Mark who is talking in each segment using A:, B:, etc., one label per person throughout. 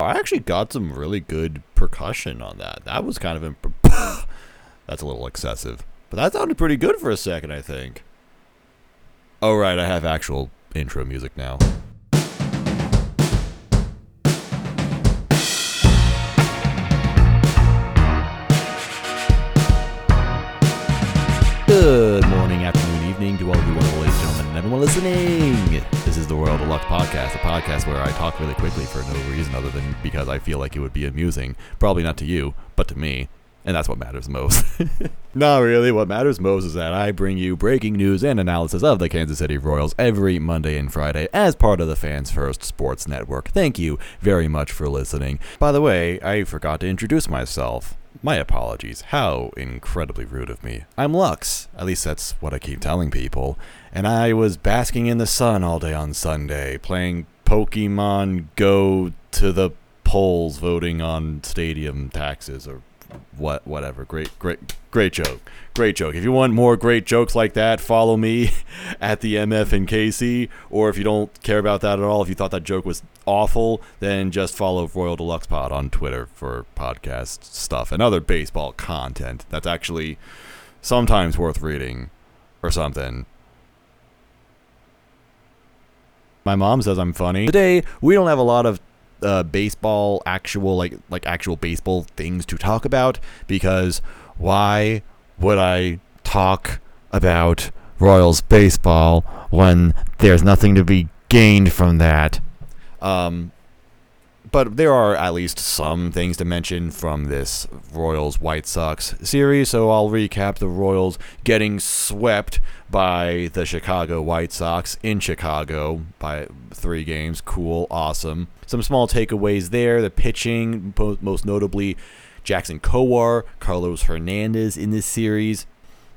A: I actually got some really good percussion on that. That was kind of imp- that's a little excessive, but that sounded pretty good for a second. I think. Oh right, I have actual intro music now. Listening. This is the Royal Deluxe podcast, a podcast where I talk really quickly for no reason other than because I feel like it would be amusing. Probably not to you, but to me. And that's what matters most. not really. What matters most is that I bring you breaking news and analysis of the Kansas City Royals every Monday and Friday as part of the Fans First Sports Network. Thank you very much for listening. By the way, I forgot to introduce myself. My apologies. How incredibly rude of me. I'm Lux. At least that's what I keep telling people. And I was basking in the sun all day on Sunday, playing Pokemon Go to the polls, voting on stadium taxes or what whatever. Great great great joke. Great joke. If you want more great jokes like that follow me at the mf and casey or if you don't care about that at all if you thought that joke was awful then just follow royal deluxe pod on twitter for podcast stuff and other baseball content that's actually sometimes worth reading or something my mom says i'm funny today we don't have a lot of uh, baseball actual like like actual baseball things to talk about because why would I talk about Royals baseball when there's nothing to be gained from that? Um, but there are at least some things to mention from this Royals White Sox series, so I'll recap the Royals getting swept by the Chicago White Sox in Chicago by three games. Cool, awesome. Some small takeaways there. The pitching, most notably Jackson Kowar, Carlos Hernandez in this series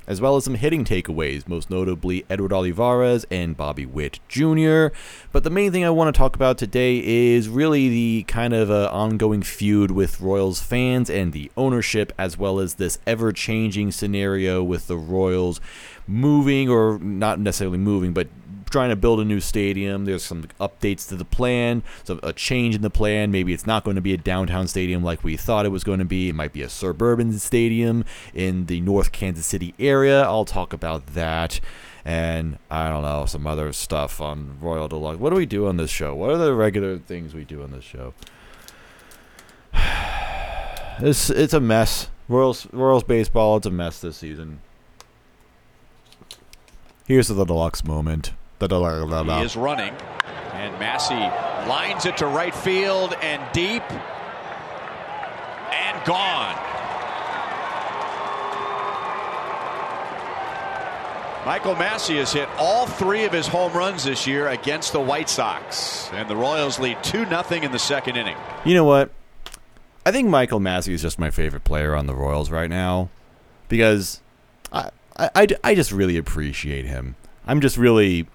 A: as well as some hitting takeaways, most notably Edward Olivares and Bobby Witt Jr. But the main thing I want to talk about today is really the kind of uh, ongoing feud with Royals fans and the ownership, as well as this ever changing scenario with the Royals moving, or not necessarily moving, but trying to build a new stadium. There's some updates to the plan, so a change in the plan. Maybe it's not going to be a downtown stadium like we thought it was going to be. It might be a suburban stadium in the North Kansas City area. I'll talk about that. And I don't know, some other stuff on Royal Deluxe. What do we do on this show? What are the regular things we do on this show? It's it's a mess. Royals Royals baseball, it's a mess this season. Here's the deluxe moment.
B: He is running, and Massey lines it to right field and deep, and gone. Michael Massey has hit all three of his home runs this year against the White Sox, and the Royals lead 2 0 in the second inning.
A: You know what? I think Michael Massey is just my favorite player on the Royals right now because I, I, I just really appreciate him. I'm just really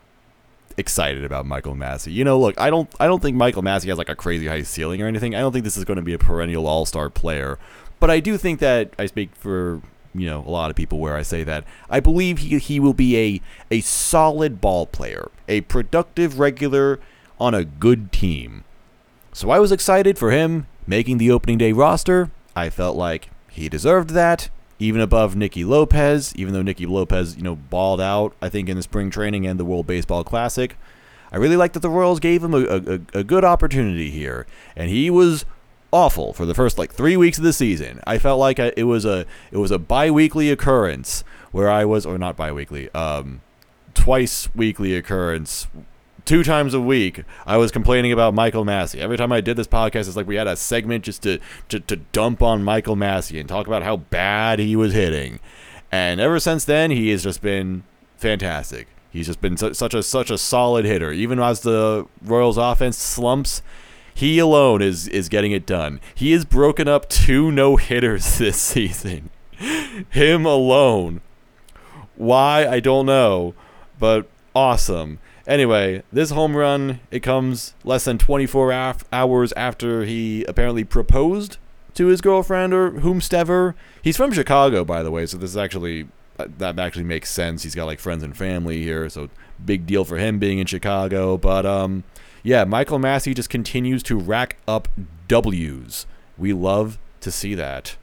A: excited about Michael Massey. You know, look, I don't I don't think Michael Massey has like a crazy high ceiling or anything. I don't think this is going to be a perennial all-star player, but I do think that I speak for you know a lot of people where I say that I believe he he will be a a solid ball player, a productive regular on a good team. So I was excited for him making the opening day roster. I felt like he deserved that, even above Nicky Lopez, even though Nicky Lopez, you know, balled out, I think, in the spring training and the World Baseball Classic. I really like that the Royals gave him a, a, a good opportunity here, and he was awful for the first like three weeks of the season. I felt like I, it was a it was a biweekly occurrence where I was, or not biweekly, um, twice weekly occurrence two times a week I was complaining about Michael Massey. Every time I did this podcast, it's like we had a segment just to, to, to dump on Michael Massey and talk about how bad he was hitting. And ever since then, he has just been fantastic. He's just been su- such a such a solid hitter. Even as the Royals offense slumps, he alone is is getting it done. He has broken up two no hitters this season. Him alone. Why I don't know, but awesome. Anyway, this home run it comes less than 24 af- hours after he apparently proposed to his girlfriend or whomstever. He's from Chicago, by the way, so this is actually uh, that actually makes sense. He's got like friends and family here, so big deal for him being in Chicago. But um, yeah, Michael Massey just continues to rack up W's. We love to see that.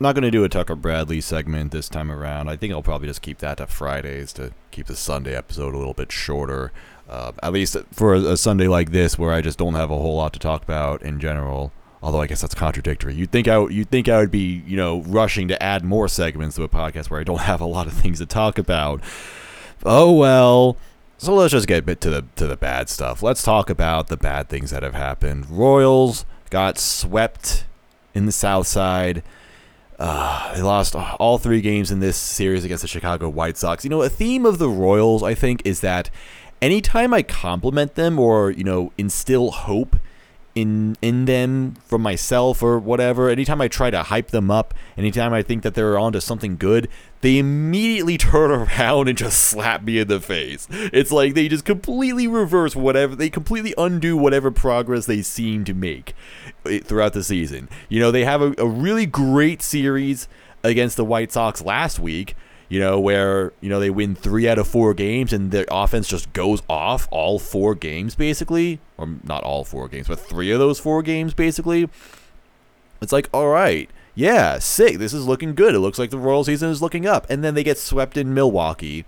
A: Not going to do a Tucker Bradley segment this time around. I think I'll probably just keep that to Fridays to keep the Sunday episode a little bit shorter. Uh, at least for a, a Sunday like this, where I just don't have a whole lot to talk about in general. Although I guess that's contradictory. You'd think I you'd think I would be you know rushing to add more segments to a podcast where I don't have a lot of things to talk about. Oh well. So let's just get a bit to the to the bad stuff. Let's talk about the bad things that have happened. Royals got swept in the South Side. Uh, they lost all three games in this series against the Chicago White Sox. You know, a theme of the Royals, I think, is that anytime I compliment them or you know instill hope in in them from myself or whatever, anytime I try to hype them up, anytime I think that they're onto something good, they immediately turn around and just slap me in the face. It's like they just completely reverse whatever, they completely undo whatever progress they seem to make eh, throughout the season. You know, they have a, a really great series against the White Sox last week you know, where, you know, they win three out of four games and their offense just goes off all four games, basically. Or not all four games, but three of those four games, basically. It's like, all right, yeah, sick. This is looking good. It looks like the Royal season is looking up. And then they get swept in Milwaukee.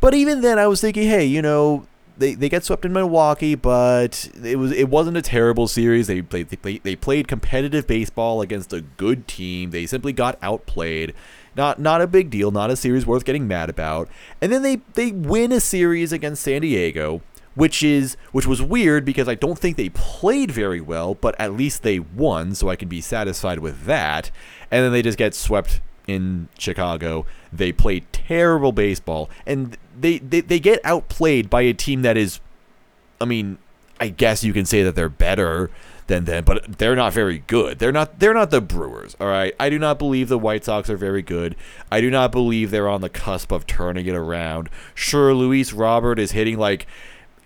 A: But even then, I was thinking, hey, you know, they, they get swept in Milwaukee, but it was it wasn't a terrible series. They played they, played, they played competitive baseball against a good team. They simply got outplayed. Not not a big deal, not a series worth getting mad about. And then they they win a series against San Diego, which is which was weird because I don't think they played very well, but at least they won, so I can be satisfied with that. And then they just get swept in Chicago. They play terrible baseball and they, they, they get outplayed by a team that is I mean, I guess you can say that they're better than them, but they're not very good. They're not they're not the Brewers, all right? I do not believe the White Sox are very good. I do not believe they're on the cusp of turning it around. Sure, Luis Robert is hitting like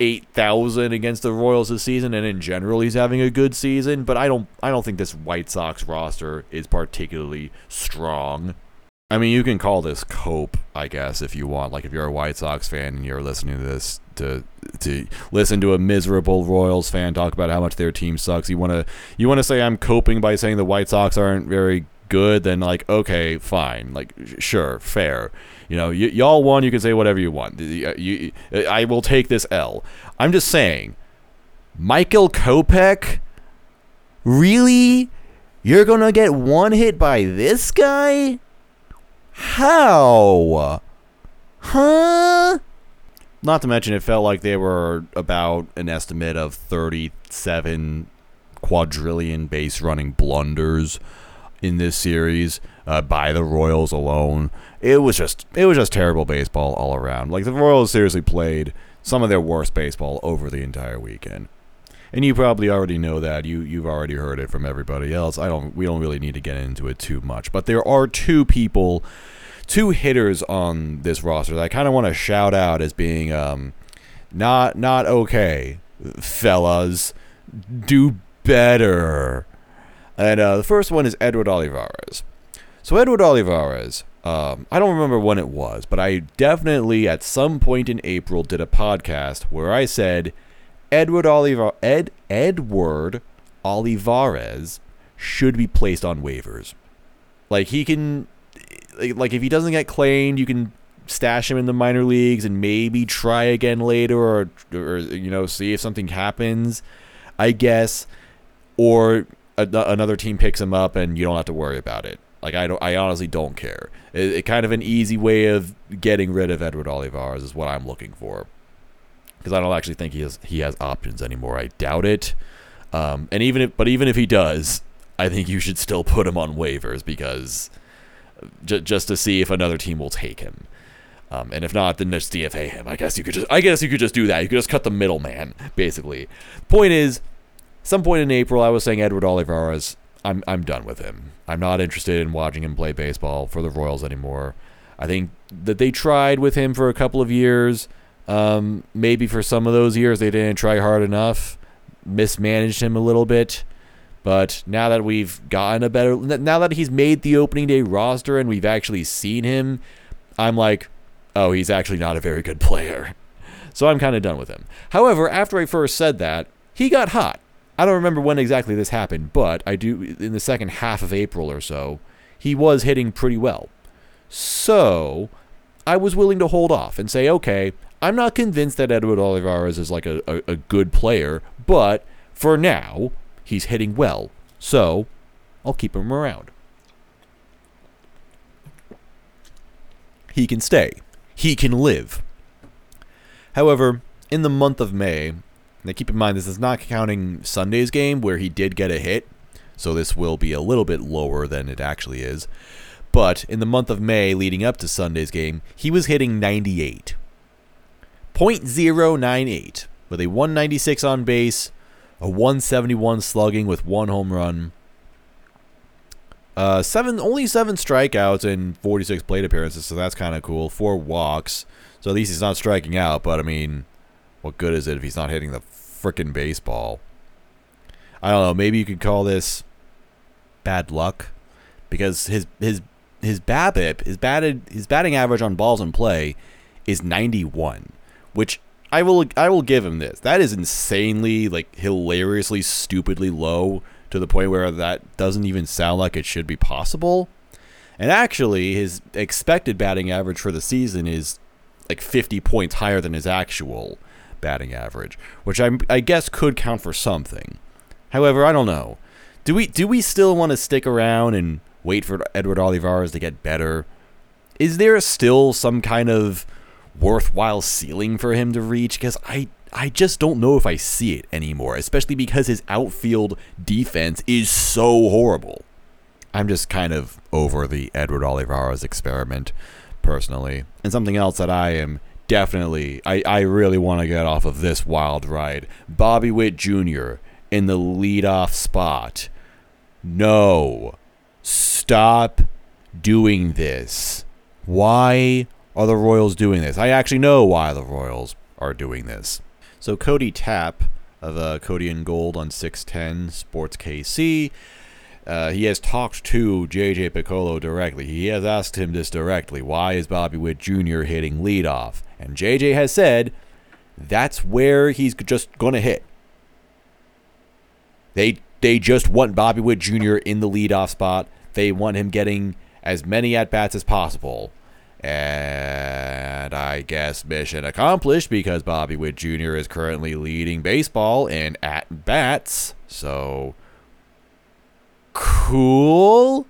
A: 8,000 against the Royals this season and in general he's having a good season, but I don't I don't think this White Sox roster is particularly strong. I mean, you can call this cope, I guess, if you want. Like, if you're a White Sox fan and you're listening to this to to listen to a miserable Royals fan talk about how much their team sucks, you want to you want to say I'm coping by saying the White Sox aren't very good. Then, like, okay, fine, like, sure, fair. You know, y- y'all won. You can say whatever you want. You, I will take this L. I'm just saying, Michael Kopech, really? You're gonna get one hit by this guy? How? Huh? Not to mention, it felt like they were about an estimate of 37 quadrillion base running blunders in this series uh, by the Royals alone. It was just it was just terrible baseball all around. Like the Royals seriously played some of their worst baseball over the entire weekend. And you probably already know that. You you've already heard it from everybody else. I don't we don't really need to get into it too much. But there are two people, two hitters on this roster that I kind of want to shout out as being um not not okay, fellas. Do better. And uh, the first one is Edward Olivares. So Edward Olivares, um, I don't remember when it was, but I definitely at some point in April did a podcast where I said Edward Oliva- Ed Edward Olivares should be placed on waivers. Like he can, like if he doesn't get claimed, you can stash him in the minor leagues and maybe try again later, or or you know see if something happens. I guess, or a, another team picks him up and you don't have to worry about it. Like I don't, I honestly don't care. It, it kind of an easy way of getting rid of Edward Olivares is what I'm looking for because I don't actually think he has he has options anymore. I doubt it. Um, and even if, but even if he does, I think you should still put him on waivers because j- just to see if another team will take him. Um, and if not, then just DFA him. I guess you could just I guess you could just do that. You could just cut the middleman, basically. Point is, some point in April, I was saying Edward Olivares. I'm I'm done with him. I'm not interested in watching him play baseball for the Royals anymore. I think that they tried with him for a couple of years. Um, maybe for some of those years they didn't try hard enough, mismanaged him a little bit. But now that we've gotten a better, now that he's made the opening day roster and we've actually seen him, I'm like, oh, he's actually not a very good player. So I'm kind of done with him. However, after I first said that, he got hot. I don't remember when exactly this happened, but I do in the second half of April or so, he was hitting pretty well. So I was willing to hold off and say, okay, I'm not convinced that Edward Olivares is like a, a, a good player, but for now, he's hitting well. So I'll keep him around. He can stay. He can live. However, in the month of May, now keep in mind this is not counting Sunday's game where he did get a hit, so this will be a little bit lower than it actually is. But in the month of May leading up to Sunday's game, he was hitting 98. 0.098 with a 196 on base, a 171 slugging with one home run. Uh, seven only seven strikeouts and 46 plate appearances, so that's kind of cool. Four walks, so at least he's not striking out. But I mean, what good is it if he's not hitting the freaking baseball? I don't know. Maybe you could call this bad luck because his his his BABIP, his batted his batting average on balls in play is 91, which I will I will give him this. That is insanely like hilariously stupidly low to the point where that doesn't even sound like it should be possible. And actually, his expected batting average for the season is like 50 points higher than his actual batting average, which I, I guess could count for something. However, I don't know. Do we do we still want to stick around and wait for Edward Olivares to get better? Is there still some kind of worthwhile ceiling for him to reach? Because I I just don't know if I see it anymore, especially because his outfield defense is so horrible. I'm just kind of over the Edward Olivares experiment, personally. And something else that I am definitely, I, I really want to get off of this wild ride. Bobby Witt Jr. in the leadoff spot. No. Stop doing this. Why are the Royals doing this? I actually know why the Royals are doing this. So Cody Tapp of uh, Cody and Gold on 610 Sports KC. Uh, he has talked to JJ Picollo directly. He has asked him this directly. Why is Bobby Witt Jr. hitting leadoff? And JJ has said that's where he's just going to hit. They they just want Bobby Witt Jr. in the leadoff spot. They want him getting as many at bats as possible. And I guess mission accomplished because Bobby Witt Jr. is currently leading baseball in at bats. So cool.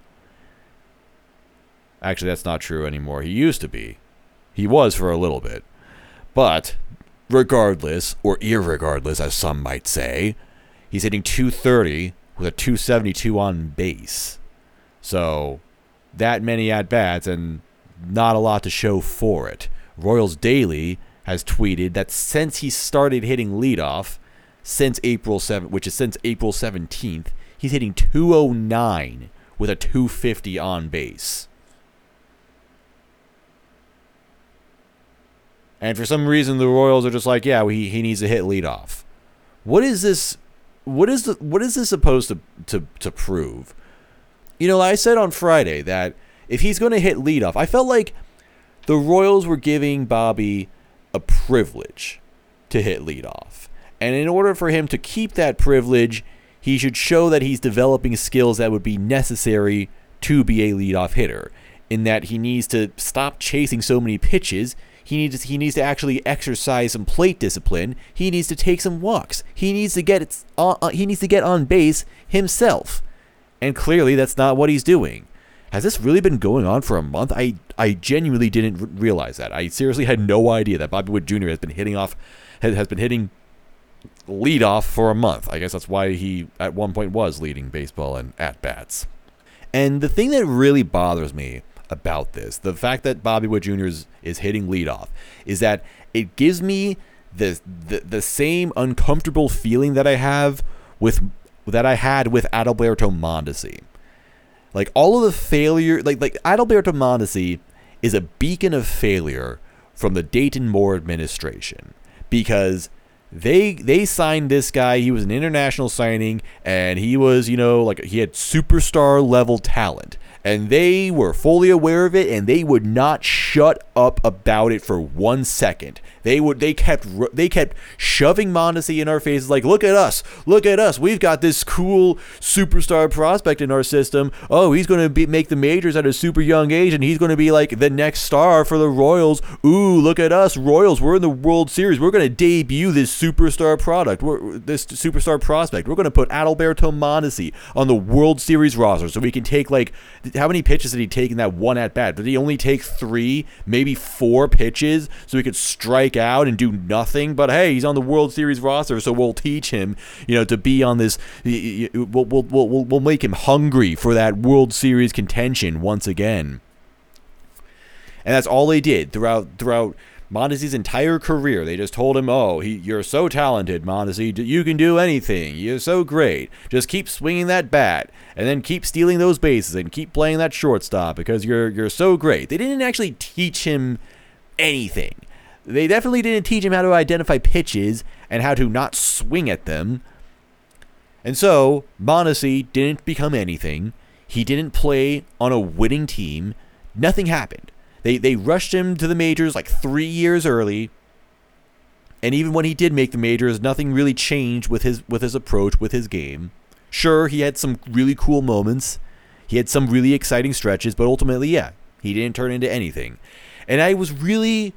A: Actually, that's not true anymore. He used to be. He was for a little bit. But regardless, or irregardless, as some might say, he's hitting 230 with a 272 on base. So that many at bats and not a lot to show for it. Royals Daily has tweeted that since he started hitting leadoff, since April 7th, which is since April 17th, he's hitting 209 with a 250 on base. And for some reason, the Royals are just like, yeah, he, he needs to hit leadoff. What is this? What is the what is this supposed to, to to prove? You know, I said on Friday that if he's going to hit leadoff, I felt like the Royals were giving Bobby a privilege to hit leadoff. And in order for him to keep that privilege, he should show that he's developing skills that would be necessary to be a leadoff hitter. In that he needs to stop chasing so many pitches. He needs he needs to actually exercise some plate discipline. He needs to take some walks. He needs to get it, uh, he needs to get on base himself. And clearly that's not what he's doing. Has this really been going on for a month? I I genuinely didn't r- realize that. I seriously had no idea that Bobby Witt Jr. has been hitting off has, has been hitting lead off for a month. I guess that's why he at one point was leading baseball and at bats. And the thing that really bothers me about this, the fact that Bobby Witt Jr. is, is hitting leadoff, is that it gives me the, the the same uncomfortable feeling that I have with that I had with Adalberto Mondesi. Like all of the failure, like like Adalberto Mondesi is a beacon of failure from the Dayton Moore administration because they they signed this guy. He was an international signing, and he was you know like he had superstar level talent, and they were fully aware of it, and they would not shut up about it for one second. They would they kept they kept shoving Mondesi in our faces like, look at us, look at us, we've got this cool superstar prospect in our system. Oh, he's going to be make the majors at a super young age, and he's going to be like the next star for the Royals. Ooh, look at us, Royals, we're in the World Series. We're going to debut this superstar product, we're, this superstar prospect. We're going to put Adalberto Mondesi on the World Series roster so we can take like how many pitches did he take in that one at bat? Did he only take three, maybe four pitches so he could strike out and do nothing. But hey, he's on the World Series roster, so we'll teach him, you know, to be on this. We'll, we'll, we'll, we'll make him hungry for that World Series contention once again. And that's all they did throughout throughout Mondesi's entire career. They just told him, "Oh, he, you're so talented, Mondesi. You can do anything. You're so great. Just keep swinging that bat, and then keep stealing those bases, and keep playing that shortstop because you're you're so great." They didn't actually teach him anything. They definitely didn't teach him how to identify pitches and how to not swing at them. And so, Mondesi didn't become anything. He didn't play on a winning team. Nothing happened. They, they rushed him to the majors like three years early. And even when he did make the majors, nothing really changed with his with his approach, with his game. Sure, he had some really cool moments. He had some really exciting stretches, but ultimately, yeah, he didn't turn into anything. And I was really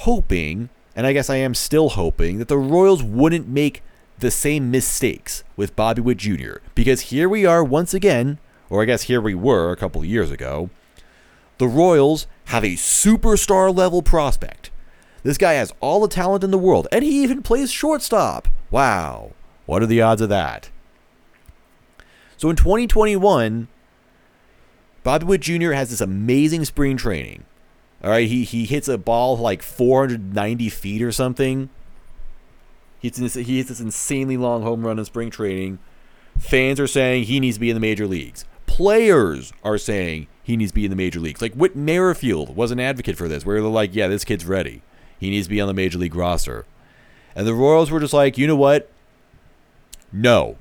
A: hoping, and I guess I am still hoping, that the Royals wouldn't make the same mistakes with Bobby Witt Jr. Because here we are once again, or I guess here we were a couple years ago. The Royals have a superstar level prospect. This guy has all the talent in the world, and he even plays shortstop. Wow. What are the odds of that? So in 2021, Bobby Witt Jr. has this amazing spring training. All right, he he hits a ball like 490 feet or something. He hits, this, he hits this insanely long home run in spring training. Fans are saying he needs to be in the major leagues. Players are saying he needs to be in the major leagues. Like Whit Merrifield was an advocate for this, where they're like, yeah, this kid's ready. He needs to be on the major league roster. And the Royals were just like, you know what? No.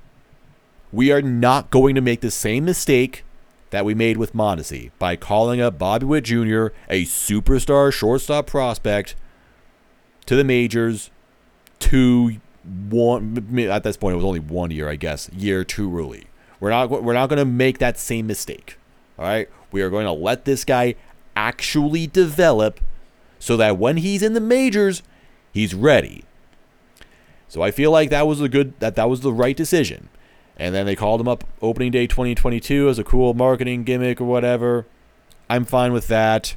A: We are not going to make the same mistake that we made with Mondesi by calling up Bobby Witt Jr., a superstar shortstop prospect, to the majors two one at this point it was only one year I guess year too early. We're not we're not going to make that same mistake. All right, we are going to let this guy actually develop so that when he's in the majors, he's ready. So I feel like that was a good that that was the right decision. And then they called him up opening day 2022 as a cool marketing gimmick or whatever. I'm fine with that.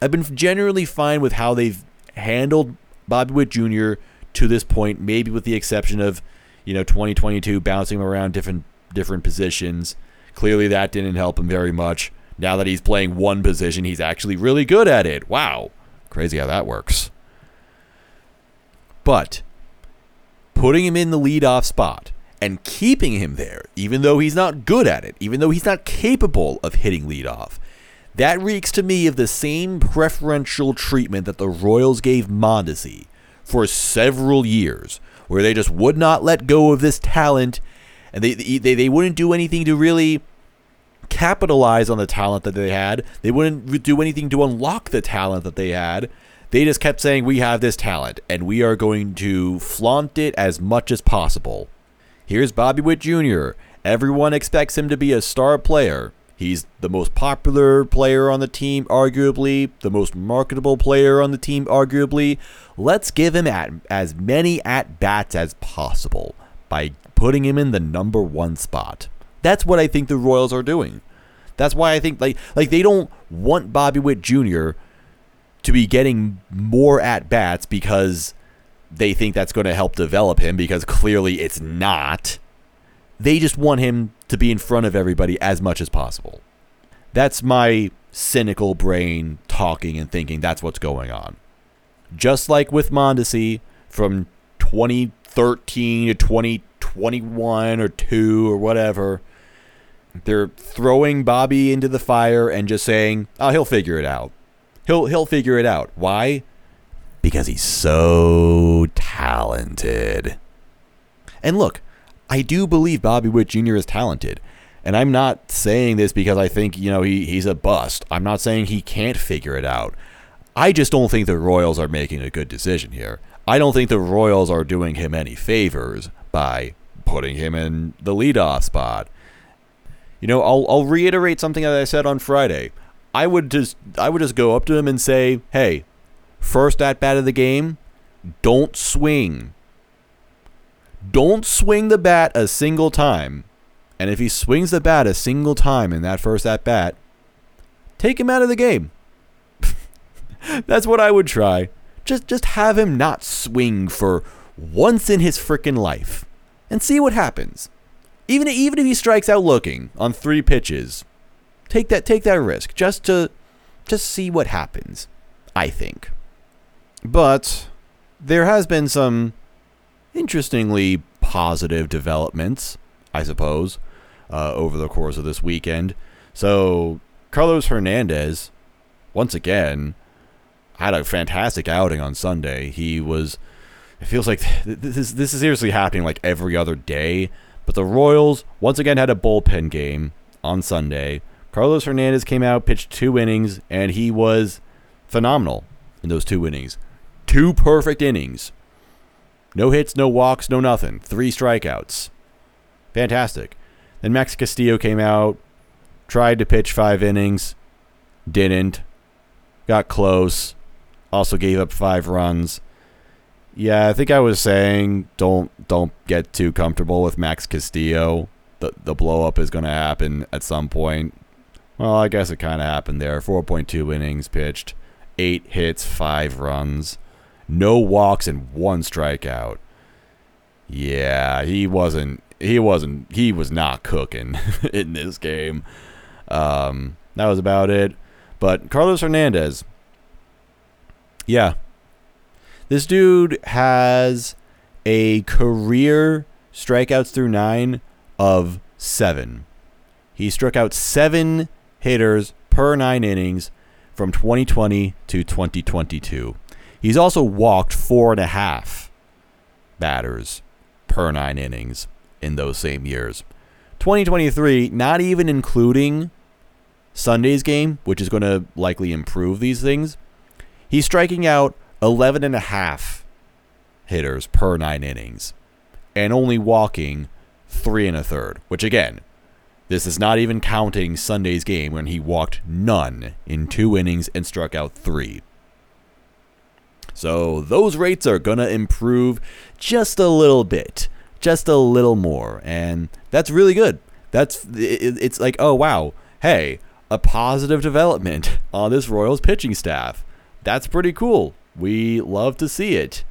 A: I've been generally fine with how they've handled Bobby Witt Jr. to this point, maybe with the exception of, you know, 2022 bouncing him around different different positions. Clearly that didn't help him very much. Now that he's playing one position, he's actually really good at it. Wow. Crazy how that works. But putting him in the leadoff spot and keeping him there, even though he's not good at it, even though he's not capable of hitting leadoff. That reeks to me of the same preferential treatment that the Royals gave Mondesi for several years, where they just would not let go of this talent, and they, they, they wouldn't do anything to really capitalize on the talent that they had. They wouldn't do anything to unlock the talent that they had. They just kept saying, We have this talent, and we are going to flaunt it as much as possible. Here's Bobby Witt Jr. Everyone expects him to be a star player. He's the most popular player on the team, arguably, the most marketable player on the team, arguably. Let's give him at, as many at bats as possible by putting him in the number one spot. That's what I think the Royals are doing. That's why I think like like they don't want Bobby Witt Jr. to be getting more at bats because they think that's going to help develop him because clearly it's not. They just want him to be in front of everybody as much as possible. That's my cynical brain talking and thinking that's what's going on. Just like with Mondesi from 2013 to 2021 or 2 or whatever, they're throwing Bobby into the fire and just saying, "Oh, he'll figure it out. He'll he'll figure it out." Why? Because he's so talented. And look, I do believe Bobby Witt Jr. is talented. And I'm not saying this because I think, you know, he, he's a bust. I'm not saying he can't figure it out. I just don't think the Royals are making a good decision here. I don't think the Royals are doing him any favors by putting him in the leadoff spot. You know, I'll, I'll reiterate something that I said on Friday. I would just I would just go up to him and say, "Hey, first at bat of the game, don't swing. Don't swing the bat a single time. And if he swings the bat a single time in that first at bat, take him out of the game. That's what I would try. Just just have him not swing for once in his frickin' life and see what happens. Even even if he strikes out looking on 3 pitches, take that take that risk just to just see what happens, I think. But there has been some interestingly positive developments, I suppose, uh, over the course of this weekend. So Carlos Hernandez, once again, had a fantastic outing on Sunday. He was. It feels like this is this is seriously happening like every other day. But the Royals once again had a bullpen game on Sunday. Carlos Hernandez came out, pitched two innings, and he was phenomenal in those two innings. Two perfect innings. No hits, no walks, no nothing. Three strikeouts. Fantastic. Then Max Castillo came out, tried to pitch five innings, didn't, got close, also gave up five runs. Yeah, I think I was saying don't don't get too comfortable with Max Castillo. The the blow up is going to happen at some point. Well, I guess it kind of happened there. 4.2 innings pitched, 8 hits, 5 runs, no walks and one strikeout. Yeah, he wasn't he wasn't he was not cooking in this game. Um, that was about it. But Carlos Hernandez, yeah, this dude has a career strikeouts through nine of seven. He struck out seven hitters per nine innings from 2020 to 2022. He's also walked four and a half batters per nine innings in those same years. 2023, not even including Sunday's game, which is going to likely improve these things, he's striking out 11 and a half hitters per nine innings and only walking three and a third, which again, this is not even counting Sunday's game when he walked none in two innings and struck out three. So those rates are going to improve just a little bit, just a little more. And that's really good. That's it's like, oh wow, hey, a positive development on this Royals pitching staff. That's pretty cool. We love to see it.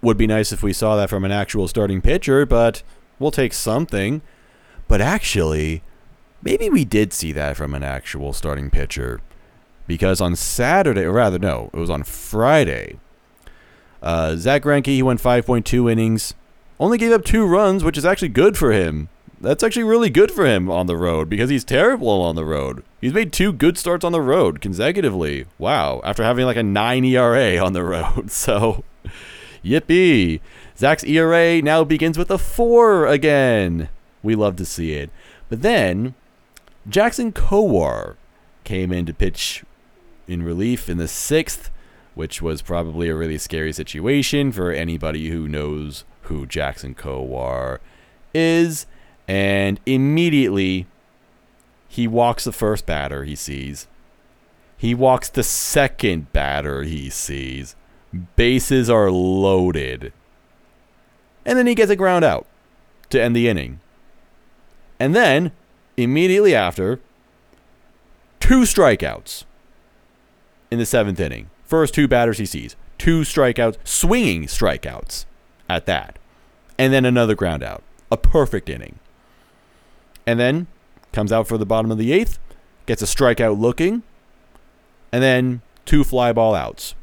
A: Would be nice if we saw that from an actual starting pitcher, but we'll take something. But actually, maybe we did see that from an actual starting pitcher. Because on Saturday, or rather, no, it was on Friday. Uh, Zack Greinke, he went 5.2 innings, only gave up two runs, which is actually good for him. That's actually really good for him on the road because he's terrible on the road. He's made two good starts on the road consecutively. Wow, after having like a 9 ERA on the road. So, yippee. Zack's ERA now begins with a 4 again. We love to see it. But then, Jackson Kowar came in to pitch in relief in the sixth, which was probably a really scary situation for anybody who knows who Jackson Kowar is. And immediately, he walks the first batter he sees. He walks the second batter he sees. Bases are loaded. And then he gets a ground out to end the inning. And then, immediately after, two strikeouts in the seventh inning. First two batters he sees, two strikeouts, swinging strikeouts at that. And then another ground out. A perfect inning. And then comes out for the bottom of the eighth, gets a strikeout looking, and then two fly ball outs.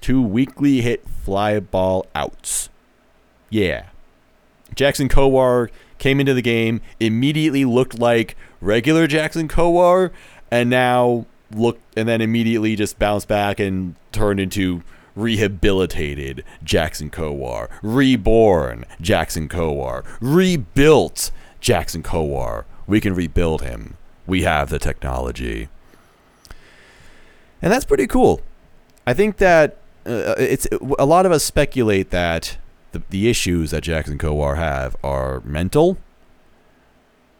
A: Two weakly hit fly ball outs. Yeah. Jackson Kowar came into the game, immediately looked like regular Jackson Kowar, and now looked and then immediately just bounced back and turned into rehabilitated Jackson Kowar, reborn Jackson Kowar, rebuilt Jackson Kowar. We can rebuild him. We have the technology. And that's pretty cool. I think that uh, it's a lot of us speculate that the, the issues that Jackson Kowar have are mental.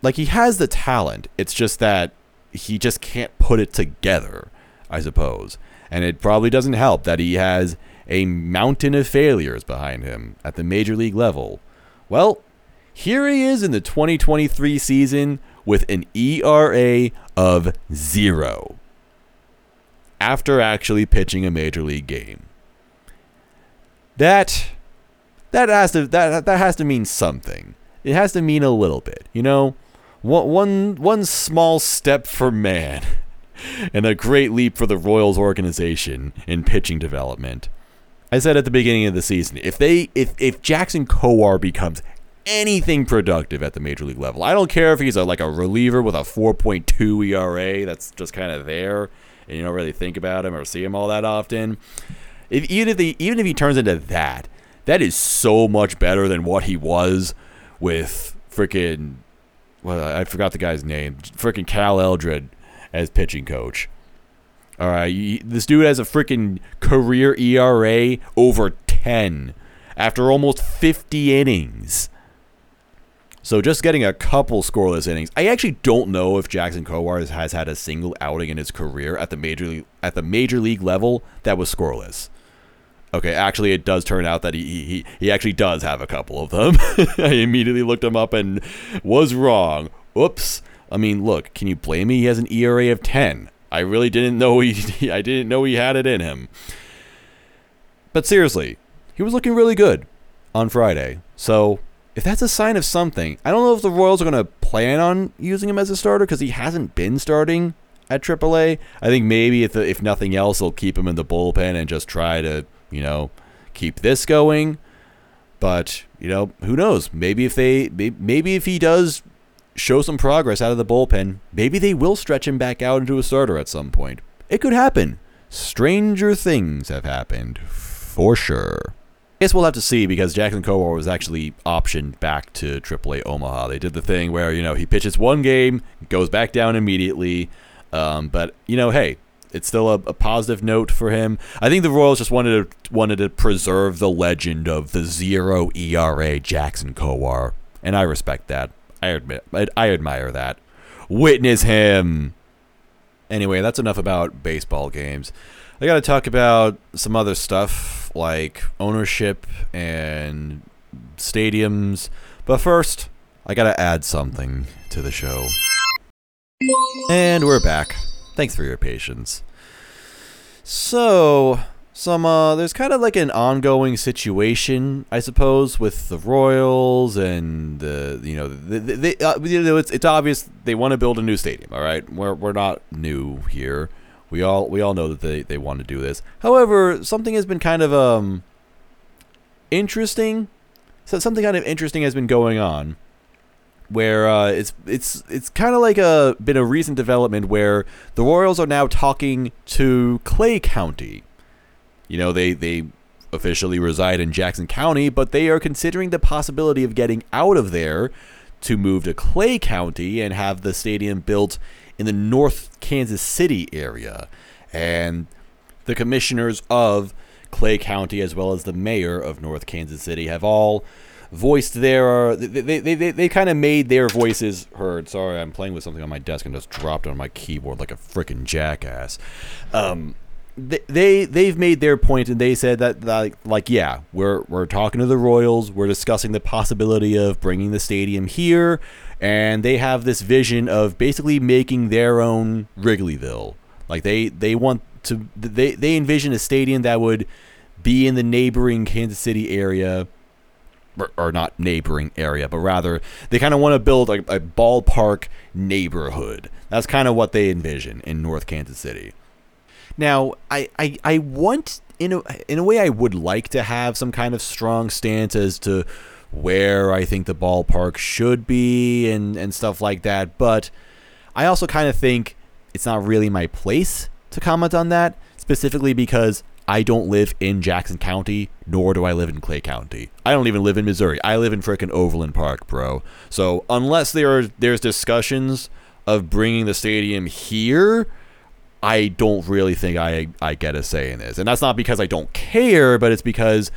A: Like he has the talent. It's just that he just can't put it together, I suppose. And it probably doesn't help that he has a mountain of failures behind him at the major league level. Well, here he is in the 2023 season with an ERA of zero after actually pitching a major league game. That that has to that that has to mean something. It has to mean a little bit, you know. One one one small step for man, and a great leap for the Royals organization in pitching development. I said at the beginning of the season, if they if if Jackson Kowar becomes anything productive at the major league level. I don't care if he's a, like a reliever with a 4.2 ERA that's just kind of there and you don't really think about him or see him all that often. If, even if he, even if he turns into that, that is so much better than what he was with freaking well, I forgot the guy's name. Freaking Cal Eldred as pitching coach. All right, this dude has a freaking career ERA over 10 after almost 50 innings. So just getting a couple scoreless innings. I actually don't know if Jackson Kowar has had a single outing in his career at the major league, at the major league level that was scoreless. Okay, actually, it does turn out that he he, he actually does have a couple of them. I immediately looked him up and was wrong. Oops. I mean, look, can you blame me? He has an ERA of 10. I really didn't know he I didn't know he had it in him. But seriously, he was looking really good on Friday. So if that's a sign of something, I don't know if the Royals are going to plan on using him as a starter because he hasn't been starting at AAA. I think maybe if if nothing else, they'll keep him in the bullpen and just try to you know keep this going. But you know who knows? Maybe if they maybe if he does show some progress out of the bullpen, maybe they will stretch him back out into a starter at some point. It could happen. Stranger things have happened for sure I guess we'll have to see because Jackson Kowar was actually optioned back to AAA Omaha. They did the thing where you know he pitches one game, goes back down immediately. Um, but you know, hey, it's still a, a, positive note for him. I think the Royals just wanted to wanted to preserve the legend of the zero ERA Jackson Kowar, and I respect that. I admit, I, I admire that. Witness him. Anyway, that's enough about baseball games. I got to talk about some other stuff like ownership and stadiums. But first, I got to add something to the show. And we're back. Thanks for your patience. So, some uh there's kind of like an ongoing situation, I suppose, with the Royals and the you know they, they uh, you know it's it's obvious they want to build a new stadium, all right? We're we're not new here. We all we all know that they, they want to do this. However, something has been kind of um interesting. So something kind of interesting has been going on, where uh, it's it's it's kind of like a been a recent development where the Royals are now talking to Clay County. You know they they officially reside in Jackson County, but they are considering the possibility of getting out of there to move to Clay County and have the stadium built in the North Kansas City area. And the commissioners of Clay County, as well as the mayor of North Kansas City, have all voiced their they they, they, they, they kind of made their voices heard. Sorry i'm playing with something on my desk and just dropped on my keyboard like a freaking jackass. Um they they they've made their point and they said that like like yeah we're we're talking to the Royals. We're discussing the possibility of bringing the stadium here. And they have this vision of basically making their own Wrigleyville. Like they they want to they they envision a stadium that would be in the neighboring Kansas City area or not neighboring area but rather they kind of want to build a, a ballpark neighborhood. That's kind of what they envision in North Kansas City. Now, I, I, I want in a in a way I would like to have some kind of strong stance as to where I think the ballpark should be and, and stuff like that, but I also kind of think it's not really my place to comment on that, specifically because I don't live in Jackson County, nor do I live in Clay County. I don't even live in Missouri. I live in frickin' Overland Park, bro. So unless there are there's discussions of bringing the stadium here, I don't really think I I get a say in this. And that's not because I don't care, but it's because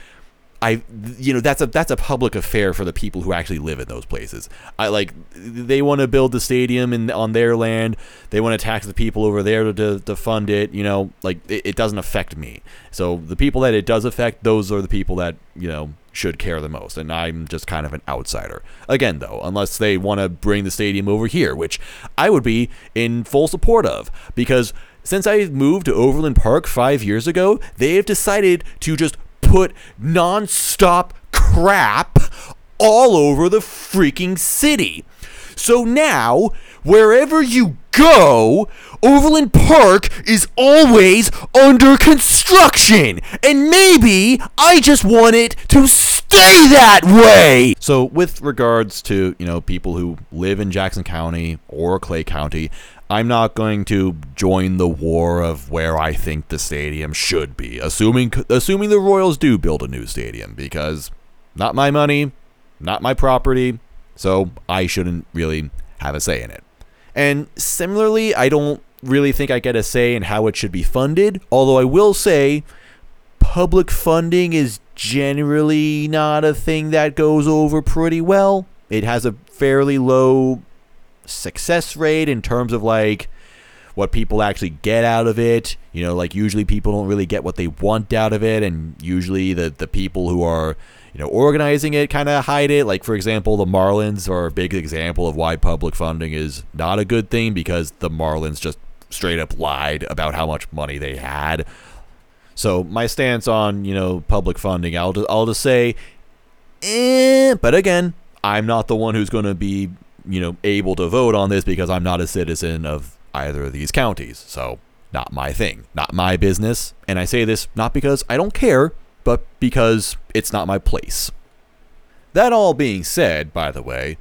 A: I you know that's a that's a public affair for the people who actually live in those places. I like they want to build the stadium in on their land. They want to tax the people over there to, to fund it. You know, like it, it doesn't affect me. So the people that it does affect, those are the people that you know should care the most. And I'm just kind of an outsider. Again, though, unless they want to bring the stadium over here, which I would be in full support of because since I moved to Overland Park five years ago, they have decided to just put non-stop crap all over the freaking city. So now, wherever you go, Overland Park is always under construction. And maybe I just want it to stay that way. So, with regards to, you know, people who live in Jackson County or Clay County, I'm not going to join the war of where I think the stadium should be, assuming assuming the Royals do build a new stadium because not my money, not my property, so I shouldn't really have a say in it. And similarly, I don't really think I get a say in how it should be funded, although I will say public funding is generally not a thing that goes over pretty well. It has a fairly low success rate in terms of like what people actually get out of it. You know, like usually people don't really get what they want out of it, and usually the the people who are you know organizing it kind of hide it. Like for example, the Marlins are a big example of why public funding is not a good thing because the Marlins just straight up lied about how much money they had. So my stance on you know public funding, I'll just, I'll just say, eh. But again, I'm not the one who's going to be you know, able to vote on this because I'm not a citizen of either of these counties. So, not my thing, not my business. And I say this not because I don't care, but because it's not my place. That all being said, by the way,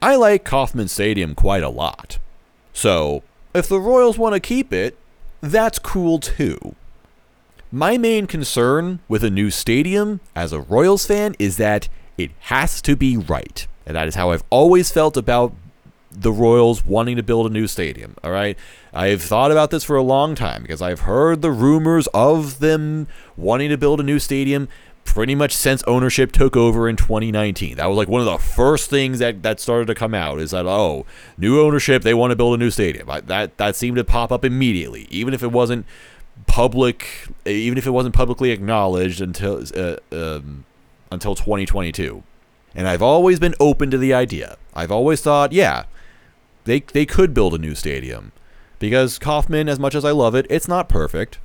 A: I like Kauffman Stadium quite a lot. So, if the Royals want to keep it, that's cool too. My main concern with a new stadium as a Royals fan is that it has to be right. And that is how I've always felt about the Royals wanting to build a new stadium. All right. I've thought about this for a long time because I've heard the rumors of them wanting to build a new stadium pretty much since ownership took over in 2019. That was like one of the first things that, that started to come out is that, oh, new ownership, they want to build a new stadium. That, that seemed to pop up immediately, even if it wasn't public, even if it wasn't publicly acknowledged until, uh, um, until 2022. And I've always been open to the idea. I've always thought, yeah, they they could build a new stadium. Because Kauffman, as much as I love it, it's not perfect.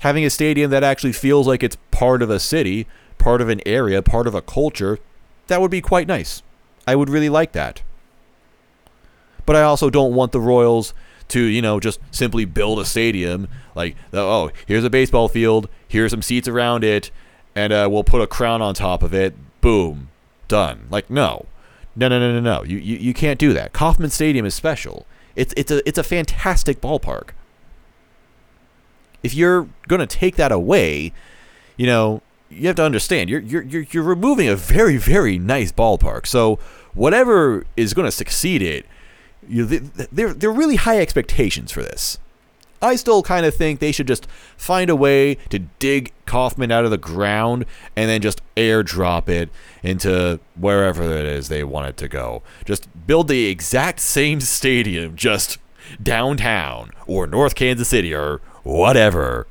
A: Having a stadium that actually feels like it's part of a city, part of an area, part of a culture, that would be quite nice. I would really like that. But I also don't want the Royals to, you know, just simply build a stadium like, oh, here's a baseball field, here's some seats around it, and uh, we'll put a crown on top of it boom, done. Like no, no, no, no, no, no. You, you you can't do that. Kauffman Stadium is special. It's it's a it's a fantastic ballpark. If you're gonna take that away, you know you have to understand you're you're you're, you're removing a very very nice ballpark. So whatever is to succeed it, you there are really high expectations for this. I still kind of think they should just find a way to dig Kauffman out of the ground and then just airdrop it into wherever it is they want it to go. Just build the exact same stadium just downtown or North Kansas City or whatever.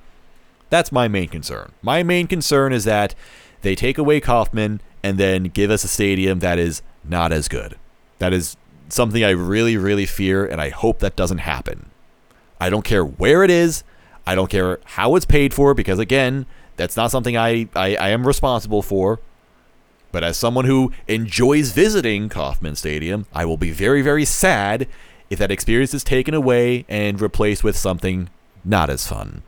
A: That's my main concern. My main concern is that they take away Kauffman and then give us a stadium that is not as good. That is something I really, really fear, and I hope that doesn't happen. I don't care where it is. I don't care how it's paid for because again, that's not something I, I, I am responsible for. But as someone who enjoys visiting Kauffman Stadium, I will be very, very sad if that experience is taken away and replaced with something not as fun.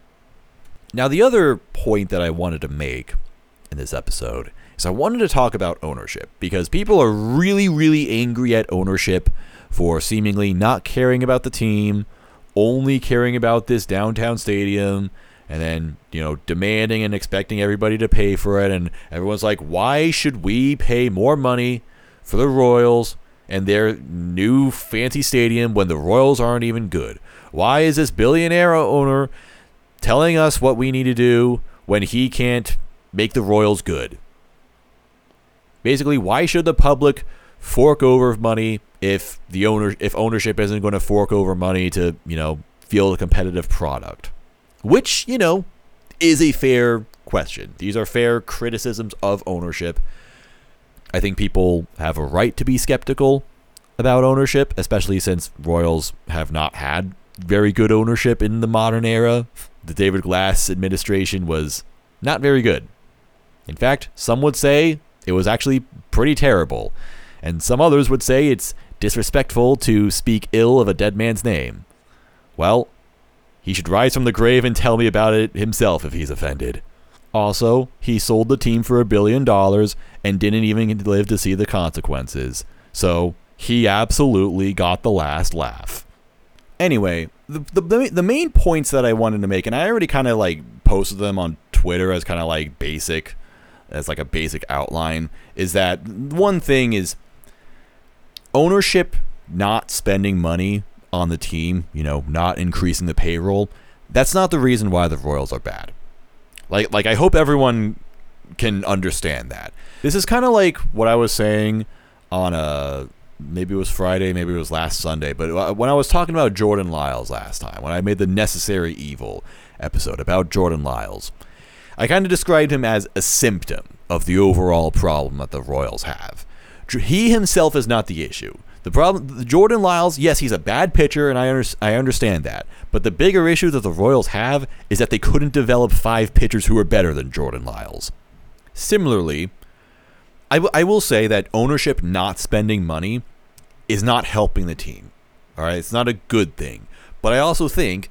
A: Now, the other point that I wanted to make in this episode is I wanted to talk about ownership because people are really, really angry at ownership for seemingly not caring about the team only caring about this downtown stadium and then, you know, demanding and expecting everybody to pay for it. And everyone's like, why should we pay more money for the Royals and their new fancy stadium when the Royals aren't even good? Why is this billionaire owner telling us what we need to do when he can't make the Royals good? Basically, why should the public fork over money if the owner if ownership isn't going to fork over money to, you know, feel a competitive product? Which, you know, is a fair question. These are fair criticisms of ownership. I think people have a right to be skeptical about ownership, especially since Royals have not had very good ownership in the modern era. The David Glass administration was not very good. In fact, some would say it was actually pretty terrible, and some others would say it's disrespectful to speak ill of a dead man's name. Well, he should rise from the grave and tell me about it himself if he's offended. Also, he sold the team for a billion dollars and didn't even live to see the consequences. So, he absolutely got the last laugh. Anyway, the, the, the main points that I wanted to make, and I already kind of like posted them on Twitter as kind of like basic, as like a basic outline, is that one thing is ownership not spending money on the team, you know, not increasing the payroll, that's not the reason why the Royals are bad. Like like I hope everyone can understand that. This is kind of like what I was saying on a maybe it was Friday, maybe it was last Sunday, but uh, when I was talking about Jordan Lyles last time, when I made the necessary evil episode about Jordan Lyles, I kind of described him as a symptom of the overall problem that the Royals have. He himself is not the issue. The problem, Jordan Lyles, yes, he's a bad pitcher, and I, under, I understand that. But the bigger issue that the Royals have is that they couldn't develop five pitchers who are better than Jordan Lyles. Similarly, I, w- I will say that ownership not spending money is not helping the team. All right, it's not a good thing. But I also think